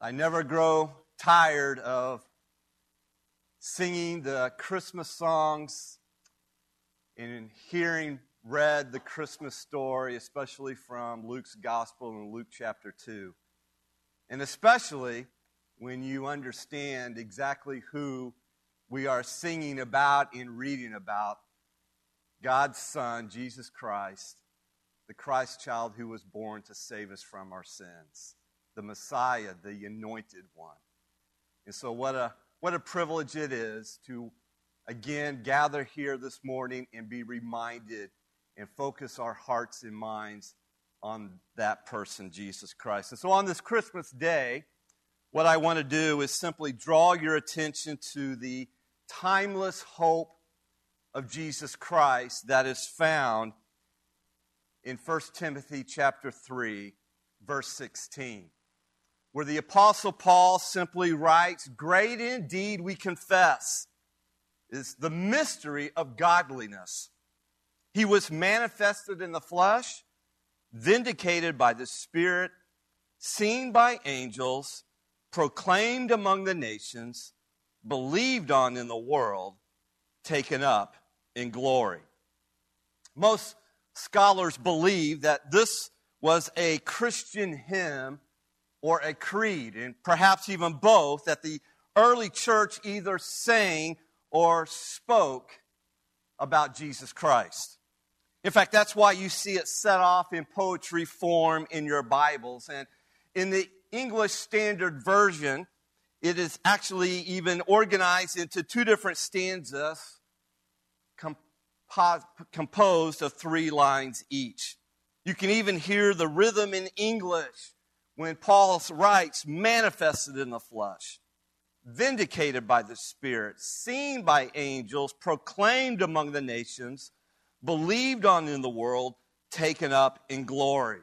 I never grow tired of singing the Christmas songs and hearing read the Christmas story, especially from Luke's Gospel in Luke chapter 2. And especially when you understand exactly who we are singing about and reading about God's Son, Jesus Christ, the Christ child who was born to save us from our sins the Messiah, the anointed one. And so, what a, what a privilege it is to again gather here this morning and be reminded and focus our hearts and minds on that person, Jesus Christ. And so, on this Christmas day, what I want to do is simply draw your attention to the timeless hope of Jesus Christ that is found in 1 Timothy chapter 3 verse 16 where the Apostle Paul simply writes, Great indeed we confess is the mystery of godliness. He was manifested in the flesh, vindicated by the Spirit, seen by angels, proclaimed among the nations, believed on in the world, taken up in glory. Most scholars believe that this was a Christian hymn or a creed, and perhaps even both, that the early church either sang or spoke about Jesus Christ. In fact, that's why you see it set off in poetry form in your Bibles. And in the English Standard Version, it is actually even organized into two different stanzas composed of three lines each. You can even hear the rhythm in English when Paul writes, manifested in the flesh, vindicated by the Spirit, seen by angels, proclaimed among the nations, believed on in the world, taken up in glory.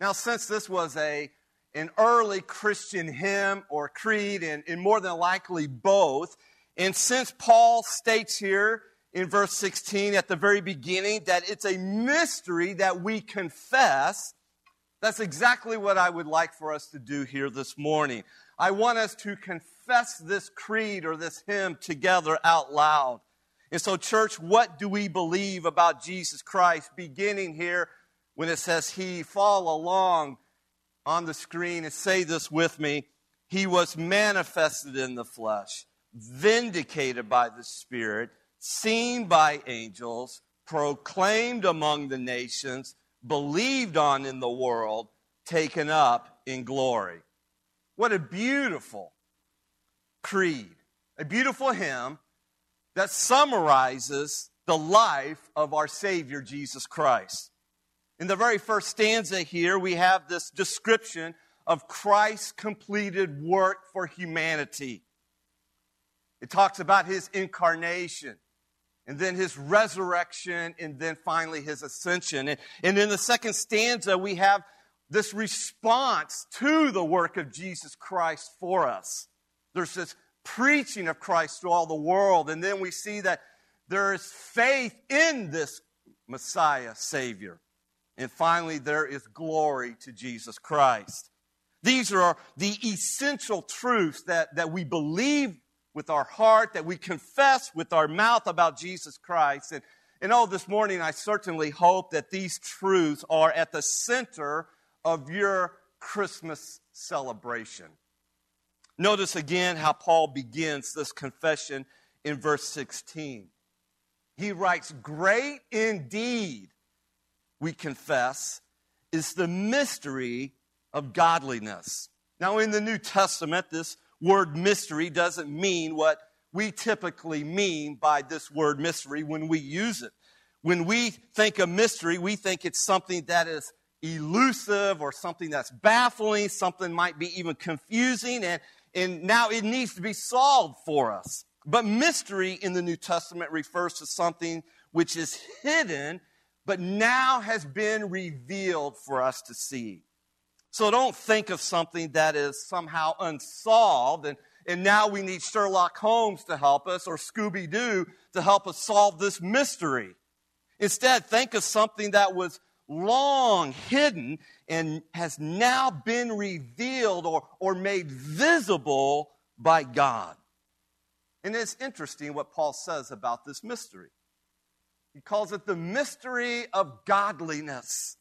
Now, since this was a an early Christian hymn or creed, and, and more than likely both, and since Paul states here in verse 16 at the very beginning that it's a mystery that we confess, that's exactly what I would like for us to do here this morning. I want us to confess this creed or this hymn together out loud. And so, church, what do we believe about Jesus Christ? Beginning here when it says He, fall along on the screen and say this with me. He was manifested in the flesh, vindicated by the Spirit, seen by angels, proclaimed among the nations believed on in the world, taken up in glory. What a beautiful creed, a beautiful hymn that summarizes the life of our Savior Jesus Christ. In the very first stanza here, we have this description of Christ's completed work for humanity. It talks about his incarnation and then his resurrection, and then finally his ascension. And, and in the second stanza, we have this response to the work of Jesus Christ for us. There's this preaching of Christ to all the world, and then we see that there is faith in this Messiah, Savior. And finally, there is glory to Jesus Christ. These are the essential truths that, that we believe with our heart, that we confess with our mouth about Jesus Christ. And, and oh, this morning I certainly hope that these truths are at the center of your Christmas celebration. Notice again how Paul begins this confession in verse 16. He writes, Great indeed, we confess, is the mystery of godliness. Now, in the New Testament, this word mystery doesn't mean what we typically mean by this word mystery when we use it. When we think of mystery, we think it's something that is elusive or something that's baffling, something might be even confusing, and, and now it needs to be solved for us. But mystery in the New Testament refers to something which is hidden, but now has been revealed for us to see. So don't think of something that is somehow unsolved and, and now we need Sherlock Holmes to help us or Scooby Doo to help us solve this mystery. Instead, think of something that was long hidden and has now been revealed or, or made visible by God. And it's interesting what Paul says about this mystery. He calls it the mystery of godliness,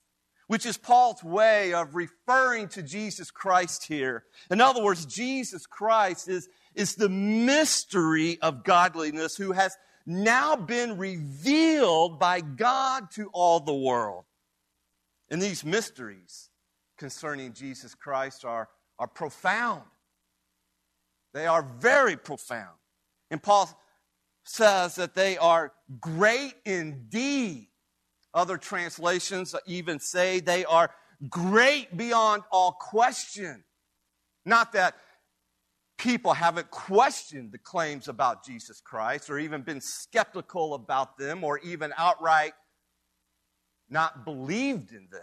which is Paul's way of referring to Jesus Christ here. In other words, Jesus Christ is, is the mystery of godliness who has now been revealed by God to all the world. And these mysteries concerning Jesus Christ are, are profound. They are very profound. And Paul says that they are great indeed. Other translations even say they are great beyond all question. Not that people haven't questioned the claims about Jesus Christ or even been skeptical about them or even outright not believed in them.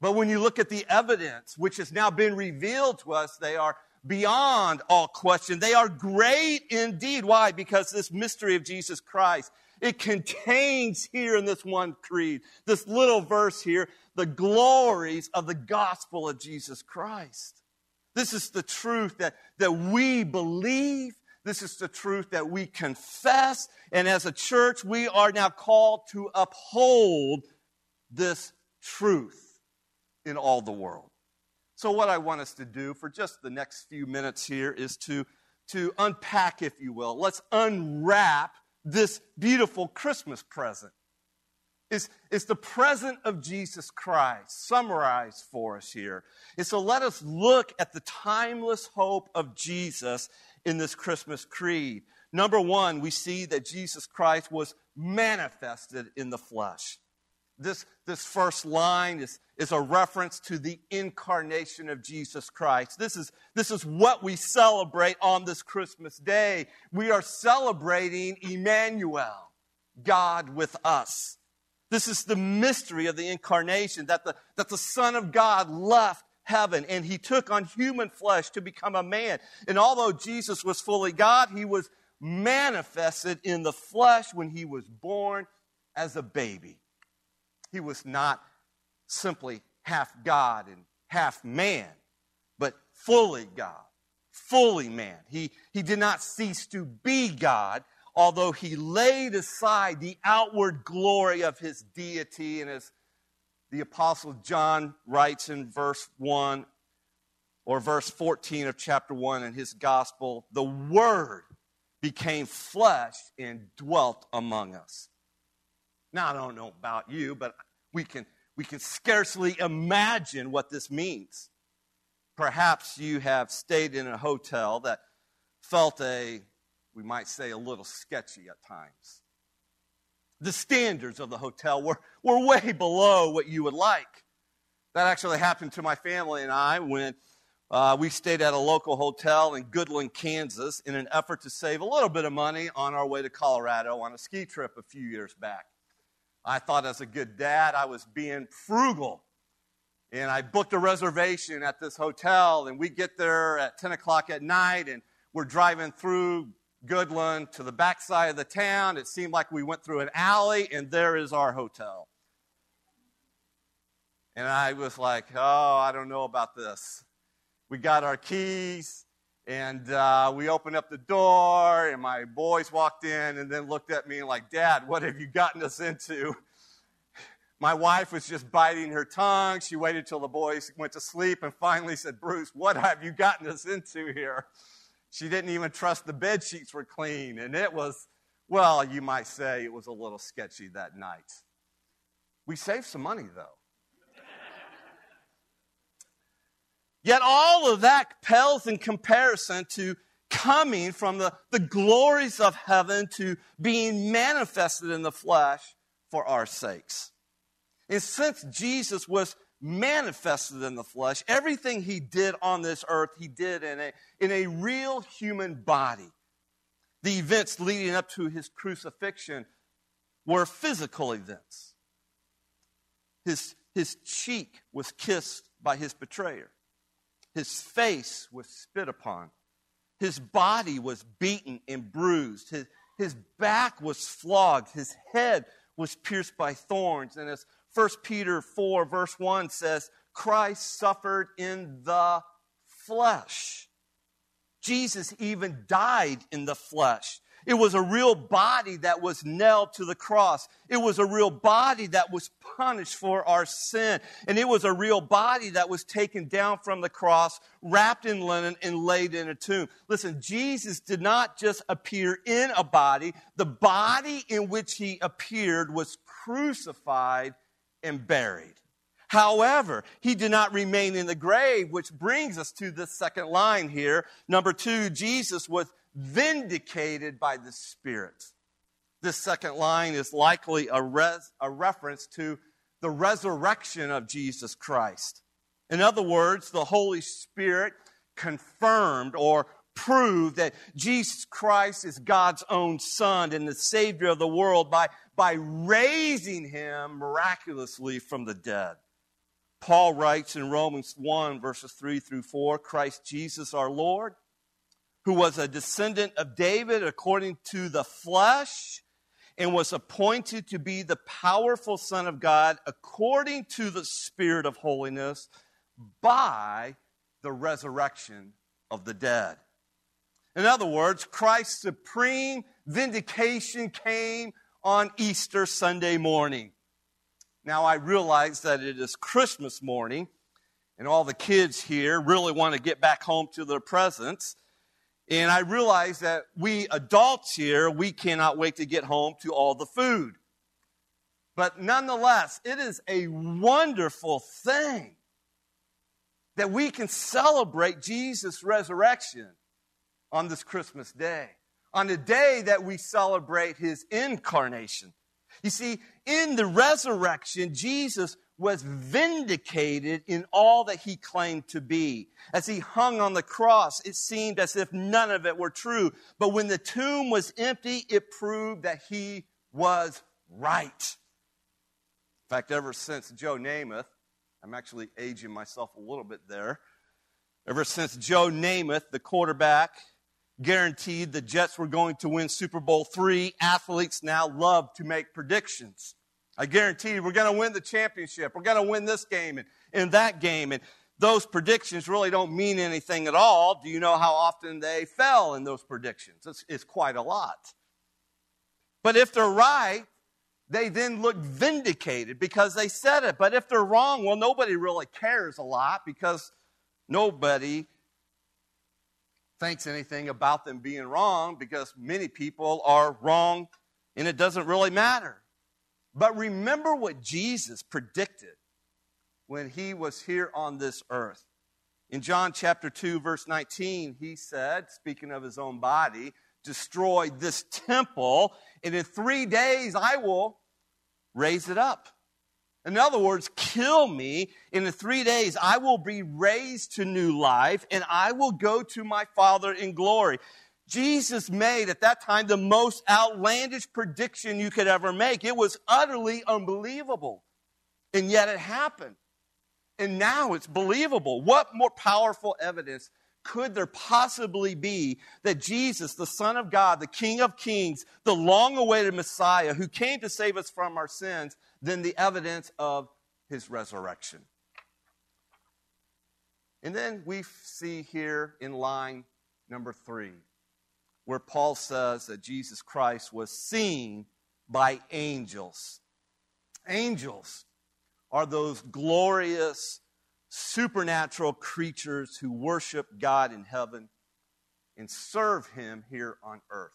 But when you look at the evidence which has now been revealed to us, they are beyond all question. They are great indeed. Why? Because this mystery of Jesus Christ, it contains here in this one creed, this little verse here, the glories of the gospel of Jesus Christ. This is the truth that, that we believe. This is the truth that we confess. And as a church, we are now called to uphold this truth in all the world. So, what I want us to do for just the next few minutes here is to, to unpack, if you will. Let's unwrap this beautiful Christmas present. It's, it's the present of Jesus Christ, summarized for us here. And so let us look at the timeless hope of Jesus in this Christmas creed. Number one, we see that Jesus Christ was manifested in the flesh. This, this first line is, is a reference to the incarnation of Jesus Christ. This is, this is what we celebrate on this Christmas day. We are celebrating Emmanuel, God with us. This is the mystery of the incarnation that the, that the Son of God left heaven and he took on human flesh to become a man. And although Jesus was fully God, he was manifested in the flesh when he was born as a baby. He was not simply half God and half man, but fully God, fully man. He, he did not cease to be God, although he laid aside the outward glory of his deity. And as the Apostle John writes in verse 1 or verse 14 of chapter 1 in his gospel, the Word became flesh and dwelt among us. Now, I don't know about you, but we can, we can scarcely imagine what this means. Perhaps you have stayed in a hotel that felt a we might say, a little sketchy at times. The standards of the hotel were, were way below what you would like. That actually happened to my family and I when uh, we stayed at a local hotel in Goodland, Kansas, in an effort to save a little bit of money on our way to Colorado on a ski trip a few years back. I thought, as a good dad, I was being frugal. And I booked a reservation at this hotel, and we get there at 10 o'clock at night, and we're driving through Goodland to the backside of the town. It seemed like we went through an alley, and there is our hotel. And I was like, oh, I don't know about this. We got our keys, and uh, we opened up the door, and my boys walked in and then looked at me and, like, Dad, what have you gotten us into? My wife was just biting her tongue. She waited till the boys went to sleep and finally said, Bruce, what have you gotten us into here? She didn't even trust the bed sheets were clean. And it was, well, you might say it was a little sketchy that night. We saved some money, though. Yet all of that pales in comparison to coming from the, the glories of heaven to being manifested in the flesh for our sakes. And since Jesus was manifested in the flesh. Everything he did on this earth, he did in a, in a real human body. The events leading up to his crucifixion were physical events. His, his cheek was kissed by his betrayer, his face was spit upon, his body was beaten and bruised, his, his back was flogged, his head was pierced by thorns, and his 1 Peter 4, verse 1 says, Christ suffered in the flesh. Jesus even died in the flesh. It was a real body that was nailed to the cross. It was a real body that was punished for our sin. And it was a real body that was taken down from the cross, wrapped in linen, and laid in a tomb. Listen, Jesus did not just appear in a body, the body in which he appeared was crucified and buried. However, he did not remain in the grave, which brings us to the second line here. Number two, Jesus was vindicated by the Spirit. This second line is likely a, res, a reference to the resurrection of Jesus Christ. In other words, the Holy Spirit confirmed or proved that Jesus Christ is God's own Son and the Savior of the world by, by raising him miraculously from the dead. Paul writes in Romans 1, verses 3 through 4 Christ Jesus our Lord who was a descendant of David according to the flesh and was appointed to be the powerful Son of God according to the Spirit of holiness by the resurrection of the dead. In other words, Christ's supreme vindication came on Easter Sunday morning. Now, I realize that it is Christmas morning, and all the kids here really want to get back home to their presents. And I realize that we adults here, we cannot wait to get home to all the food. But nonetheless, it is a wonderful thing that we can celebrate Jesus' resurrection on this Christmas day, on the day that we celebrate his incarnation. You see, in the resurrection, Jesus was vindicated in all that he claimed to be. As he hung on the cross, it seemed as if none of it were true. But when the tomb was empty, it proved that he was right. In fact, ever since Joe Namath, I'm actually aging myself a little bit there. Ever since Joe Namath, the quarterback, guaranteed the Jets were going to win Super Bowl three, athletes now love to make predictions. I guarantee we're going to win the championship. We're going to win this game and, and that game. And those predictions really don't mean anything at all. Do you know how often they fell in those predictions? It's, it's quite a lot. But if they're right, they then look vindicated because they said it. But if they're wrong, well, nobody really cares a lot because nobody thinks anything about them being wrong because many people are wrong and it doesn't really matter. But remember what Jesus predicted when he was here on this earth. In John chapter 2, verse 19, he said, speaking of his own body, destroy this temple, and in three days I will raise it up. In other words, kill me. In three days I will be raised to new life, and I will go to my Father in glory. Jesus made at that time the most outlandish prediction you could ever make. It was utterly unbelievable. And yet it happened. And now it's believable. What more powerful evidence could there possibly be that Jesus, the Son of God, the King of Kings, the long awaited Messiah who came to save us from our sins, than the evidence of his resurrection? And then we see here in line number three where Paul says that Jesus Christ was seen by angels. Angels are those glorious, supernatural creatures who worship God in heaven and serve Him here on earth.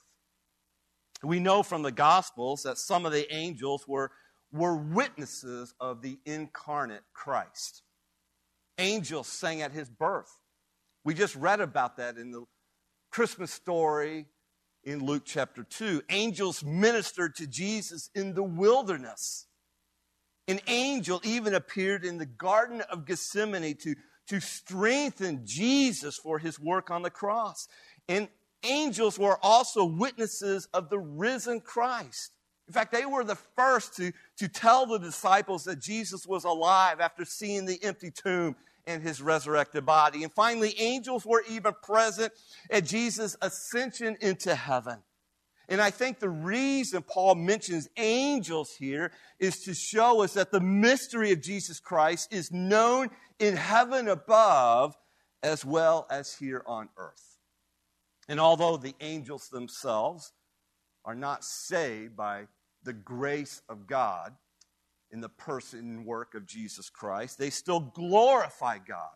We know from the Gospels that some of the angels were, were witnesses of the incarnate Christ. Angels sang at his birth. We just read about that in the Christmas story in Luke chapter 2. Angels ministered to Jesus in the wilderness. An angel even appeared in the Garden of Gethsemane to, to strengthen Jesus for his work on the cross. And angels were also witnesses of the risen Christ. In fact, they were the first to, to tell the disciples that Jesus was alive after seeing the empty tomb and his resurrected body. And finally, angels were even present at Jesus' ascension into heaven. And I think the reason Paul mentions angels here is to show us that the mystery of Jesus Christ is known in heaven above as well as here on earth. And although the angels themselves are not saved by the grace of God in the person and work of Jesus Christ, they still glorify God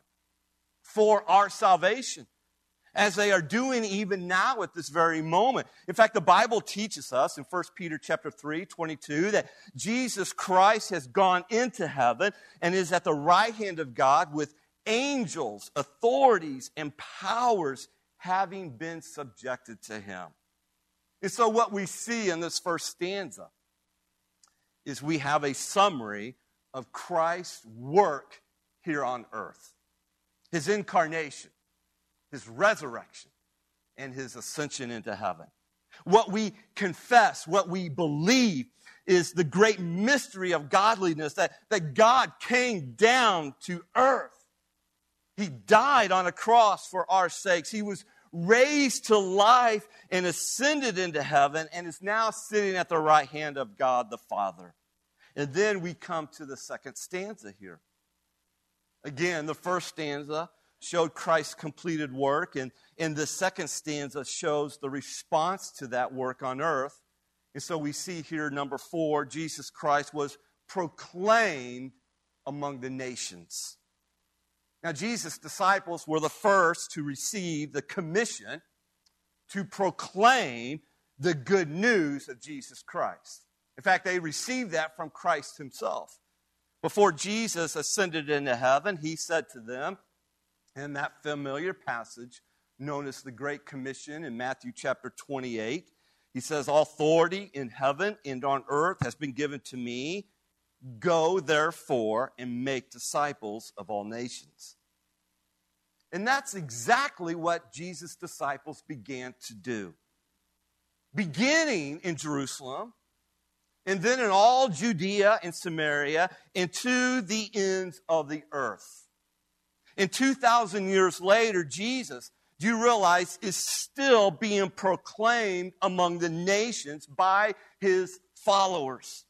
for our salvation as they are doing even now at this very moment. In fact, the Bible teaches us in 1 Peter chapter 3, 22, that Jesus Christ has gone into heaven and is at the right hand of God with angels, authorities, and powers having been subjected to him. And so, what we see in this first stanza is we have a summary of Christ's work here on earth, his incarnation, his resurrection, and his ascension into heaven. What we confess, what we believe, is the great mystery of godliness that, that God came down to earth. He died on a cross for our sakes. He was raised to life and ascended into heaven and is now sitting at the right hand of God the Father. And then we come to the second stanza here. Again, the first stanza showed Christ's completed work, and, and the second stanza shows the response to that work on earth. And so we see here, number four, Jesus Christ was proclaimed among the nations. Now, Jesus' disciples were the first to receive the commission to proclaim the good news of Jesus Christ. In fact, they received that from Christ himself. Before Jesus ascended into heaven, he said to them in that familiar passage known as the Great Commission in Matthew chapter 28, he says, authority in heaven and on earth has been given to me. Go therefore and make disciples of all nations. And that's exactly what Jesus' disciples began to do. Beginning in Jerusalem, and then in all Judea and Samaria, and to the ends of the earth. And 2,000 years later, Jesus, do you realize, is still being proclaimed among the nations by his followers.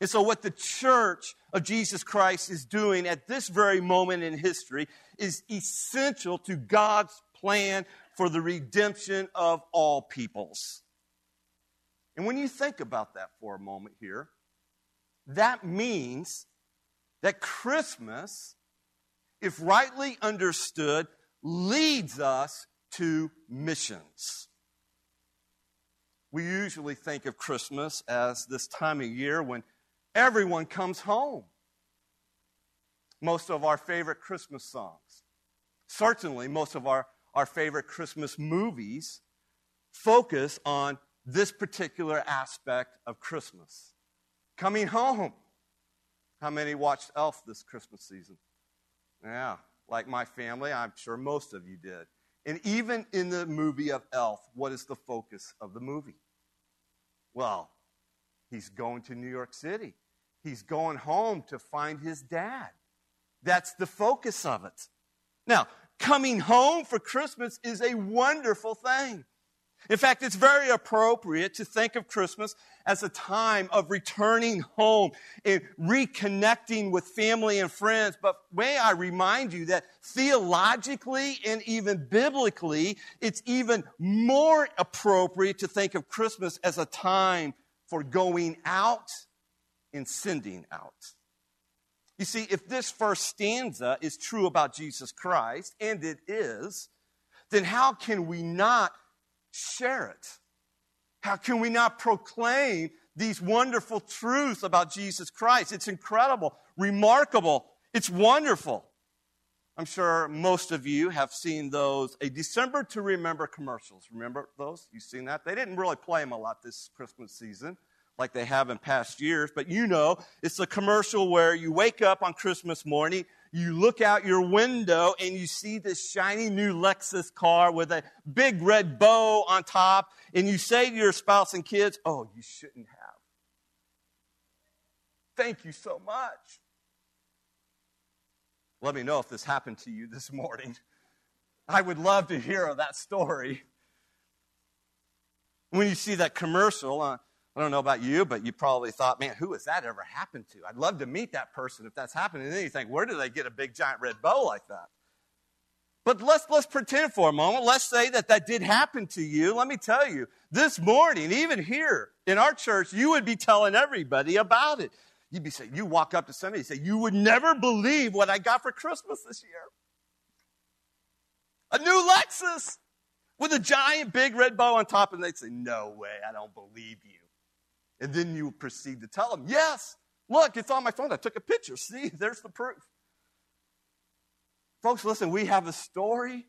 And so, what the church of Jesus Christ is doing at this very moment in history is essential to God's plan for the redemption of all peoples. And when you think about that for a moment here, that means that Christmas, if rightly understood, leads us to missions. We usually think of Christmas as this time of year when everyone comes home. Most of our favorite Christmas songs, certainly most of our, our favorite Christmas movies, focus on this particular aspect of Christmas coming home. How many watched Elf this Christmas season? Yeah, like my family, I'm sure most of you did. And even in the movie of Elf, what is the focus of the movie? Well, he's going to New York City. He's going home to find his dad. That's the focus of it. Now, coming home for Christmas is a wonderful thing. In fact, it's very appropriate to think of Christmas as a time of returning home and reconnecting with family and friends. But may I remind you that theologically and even biblically, it's even more appropriate to think of Christmas as a time for going out and sending out. You see, if this first stanza is true about Jesus Christ, and it is, then how can we not share it? How can we not proclaim these wonderful truths about Jesus Christ? It's incredible, remarkable, it's wonderful. I'm sure most of you have seen those, a December to Remember commercials. Remember those? You've seen that? They didn't really play them a lot this Christmas season like they have in past years, but you know, it's a commercial where you wake up on Christmas morning, you look out your window and you see this shiny new Lexus car with a big red bow on top, and you say to your spouse and kids, Oh, you shouldn't have. Thank you so much. Let me know if this happened to you this morning. I would love to hear that story. When you see that commercial, I don't know about you, but you probably thought, man, who has that ever happened to? I'd love to meet that person if that's happening. And then you think, where do they get a big giant red bow like that? But let's, let's pretend for a moment. Let's say that that did happen to you. Let me tell you, this morning, even here in our church, you would be telling everybody about it. You'd be saying, you walk up to somebody and say, you would never believe what I got for Christmas this year. A new Lexus with a giant big red bow on top. And they'd say, no way, I don't believe you. And then you proceed to tell them, yes, look, it's on my phone. I took a picture. See, there's the proof. Folks, listen, we have a story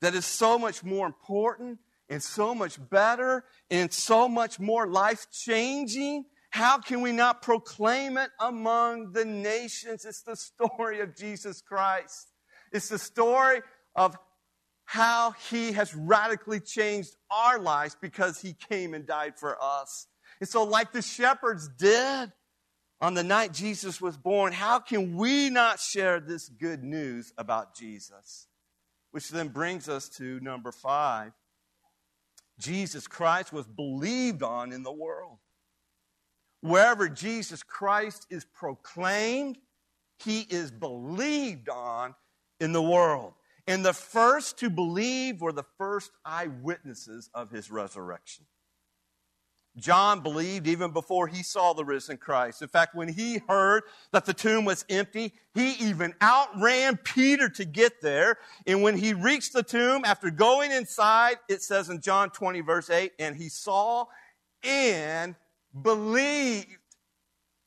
that is so much more important and so much better and so much more life changing. How can we not proclaim it among the nations? It's the story of Jesus Christ. It's the story of how he has radically changed our lives because he came and died for us. And so, like the shepherds did, on the night Jesus was born, how can we not share this good news about Jesus? Which then brings us to number five Jesus Christ was believed on in the world. Wherever Jesus Christ is proclaimed, he is believed on in the world. And the first to believe were the first eyewitnesses of his resurrection. John believed even before he saw the risen Christ. In fact, when he heard that the tomb was empty, he even outran Peter to get there. And when he reached the tomb, after going inside, it says in John 20, verse 8, and he saw and believed.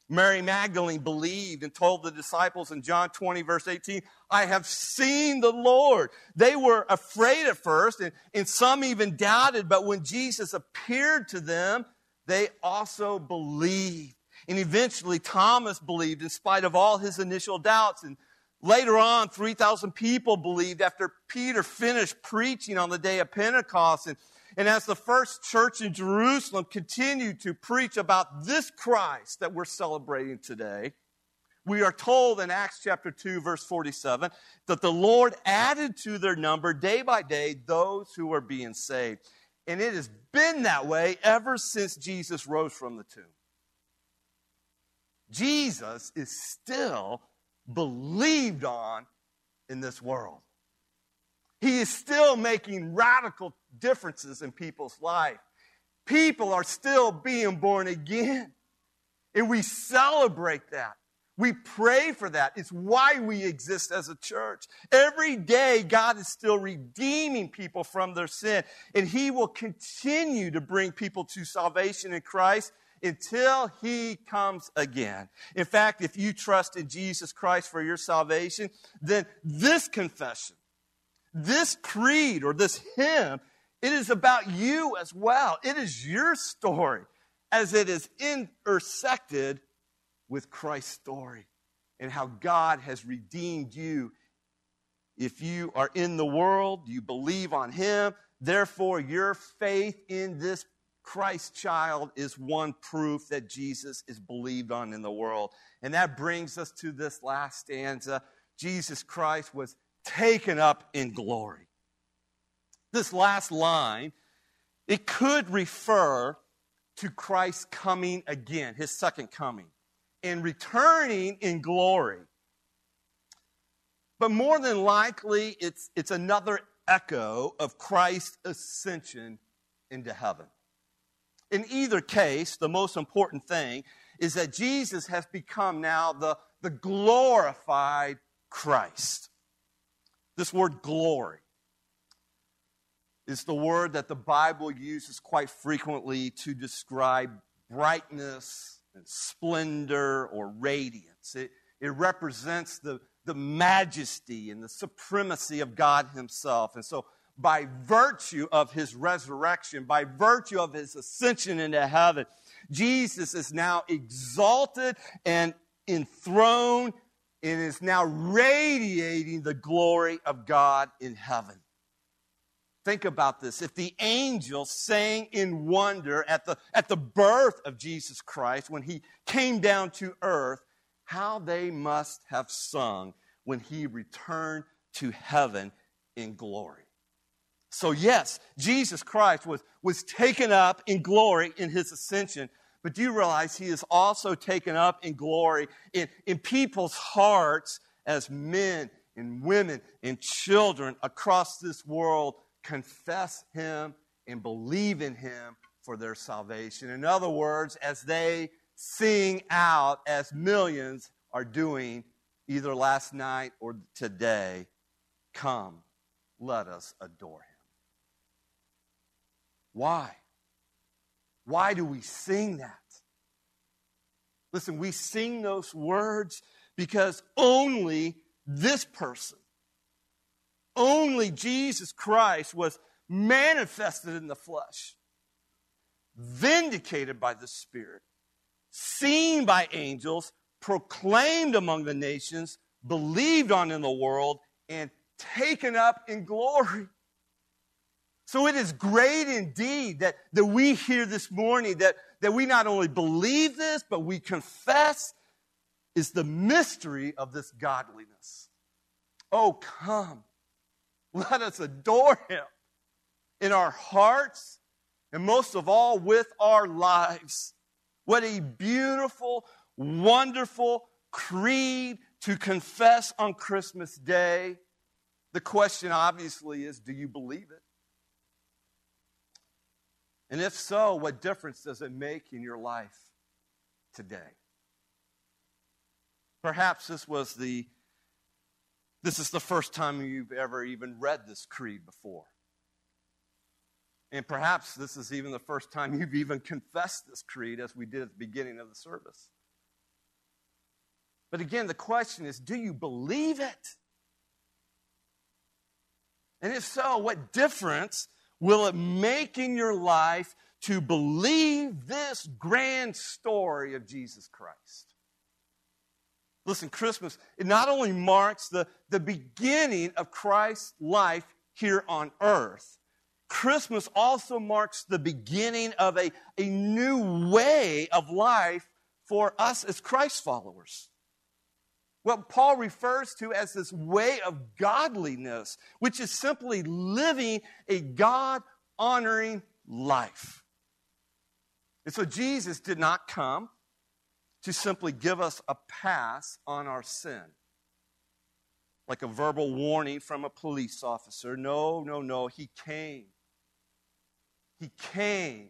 Mary Magdalene believed and told the disciples in John 20, verse 18, I have seen the Lord. They were afraid at first, and, and some even doubted, but when Jesus appeared to them, they also believed. And eventually, Thomas believed in spite of all his initial doubts. And later on, 3,000 people believed after Peter finished preaching on the day of Pentecost. And, and as the first church in Jerusalem continued to preach about this Christ that we're celebrating today, we are told in Acts chapter 2, verse 47, that the Lord added to their number day by day those who were being saved. And it has been that way ever since Jesus rose from the tomb. Jesus is still believed on in this world. He is still making radical differences in people's life. People are still being born again. And we celebrate that. We pray for that. It's why we exist as a church. Every day, God is still redeeming people from their sin, and He will continue to bring people to salvation in Christ until He comes again. In fact, if you trust in Jesus Christ for your salvation, then this confession, this creed, or this hymn, it is about you as well. It is your story as it is intersected with Christ's story and how God has redeemed you. If you are in the world, you believe on Him, therefore your faith in this Christ child is one proof that Jesus is believed on in the world. And that brings us to this last stanza Jesus Christ was taken up in glory. This last line, it could refer to Christ coming again, his second coming and returning in glory. But more than likely, it's, it's another echo of Christ's ascension into heaven. In either case, the most important thing is that Jesus has become now the, the glorified Christ. This word glory is the word that the Bible uses quite frequently to describe brightness splendor or radiance. It, it represents the, the majesty and the supremacy of God Himself. And so, by virtue of His resurrection, by virtue of His ascension into heaven, Jesus is now exalted and enthroned and is now radiating the glory of God in heaven. Think about this. If the angels sang in wonder at the, at the birth of Jesus Christ when he came down to earth, how they must have sung when he returned to heaven in glory. So, yes, Jesus Christ was, was taken up in glory in his ascension, but do you realize he is also taken up in glory in, in people's hearts as men and women and children across this world confess him and believe in him for their salvation. In other words, as they sing out, as millions are doing either last night or today, come, let us adore him. Why? Why do we sing that? Listen, we sing those words because only this person, only Jesus Christ was manifested in the flesh, vindicated by the Spirit, seen by angels, proclaimed among the nations, believed on in the world, and taken up in glory. So it is great indeed that, that we hear this morning that, that we not only believe this, but we confess is the mystery of this godliness. Oh, come. Let us adore him in our hearts and most of all with our lives. What a beautiful, wonderful creed to confess on Christmas Day. The question obviously is do you believe it? And if so, what difference does it make in your life today? Perhaps this was the this is the first time you've ever even read this creed before. And perhaps this is even the first time you've even confessed this creed as we did at the beginning of the service. But again, the question is do you believe it? And if so, what difference will it make in your life to believe this grand story of Jesus Christ? Listen, Christmas, it not only marks the, the beginning of Christ's life here on earth, Christmas also marks the beginning of a, a new way of life for us as Christ followers what Paul refers to as this way of godliness, which is simply living a God honoring life. And so Jesus did not come to simply give us a pass on our sin, like a verbal warning from a police officer. No, no, no. He came. He came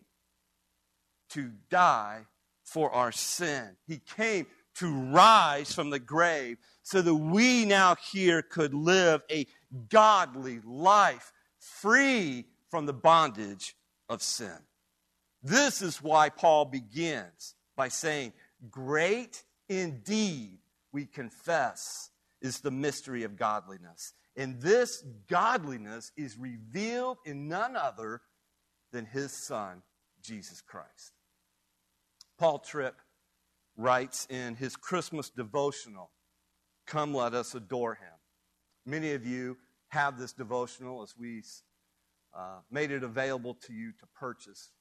to die for our sin. He came to rise from the grave so that we now here could live a godly life free from the bondage of sin. This is why Paul begins by saying, Great indeed, we confess, is the mystery of godliness. And this godliness is revealed in none other than his Son, Jesus Christ. Paul Tripp writes in his Christmas devotional, Come, let us adore him. Many of you have this devotional as we uh, made it available to you to purchase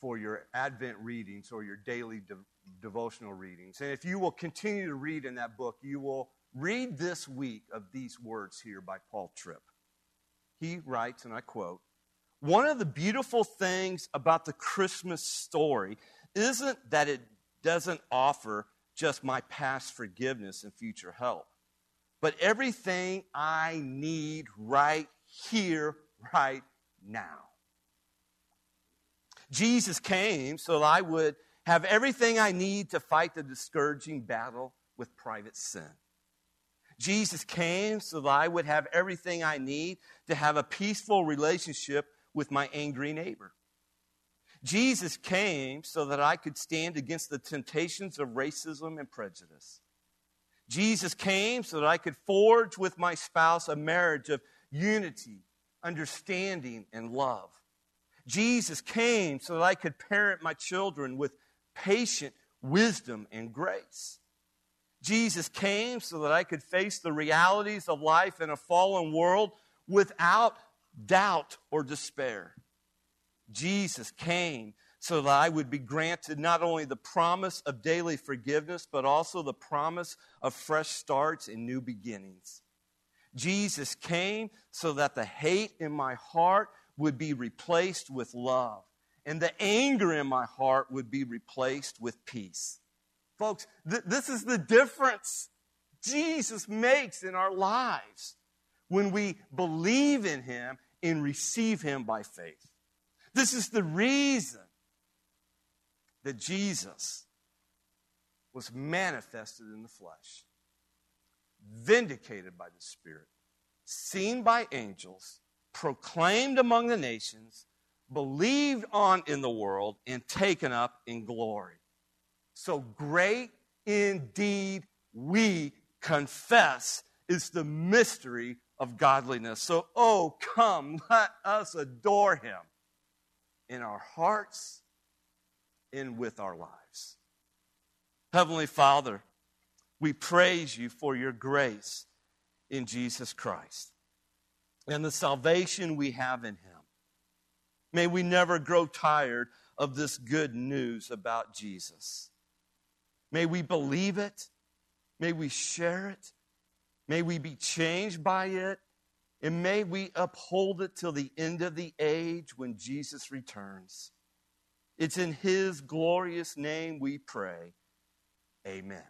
for your Advent readings or your daily de- devotional readings. And if you will continue to read in that book, you will read this week of these words here by Paul Tripp. He writes, and I quote, One of the beautiful things about the Christmas story isn't that it doesn't offer just my past forgiveness and future help, but everything I need right here, right now. Jesus came so that I would have everything I need to fight the discouraging battle with private sin. Jesus came so that I would have everything I need to have a peaceful relationship with my angry neighbor. Jesus came so that I could stand against the temptations of racism and prejudice. Jesus came so that I could forge with my spouse a marriage of unity, understanding, and love. Jesus came so that I could parent my children with patient wisdom and grace. Jesus came so that I could face the realities of life in a fallen world without doubt or despair. Jesus came so that I would be granted not only the promise of daily forgiveness, but also the promise of fresh starts and new beginnings. Jesus came so that the hate in my heart would be replaced with love, and the anger in my heart would be replaced with peace. Folks, th- this is the difference Jesus makes in our lives when we believe in Him and receive Him by faith. This is the reason that Jesus was manifested in the flesh, vindicated by the Spirit, seen by angels, proclaimed among the nations, believed on in the world, and taken up in glory. So great indeed we confess is the mystery of godliness. So, oh, come, let us adore him in our hearts and with our lives. Heavenly Father, we praise you for your grace in Jesus Christ and the salvation we have in him. May we never grow tired of this good news about Jesus. May we believe it. May we share it. May we be changed by it. And may we uphold it till the end of the age when Jesus returns. It's in his glorious name we pray. Amen.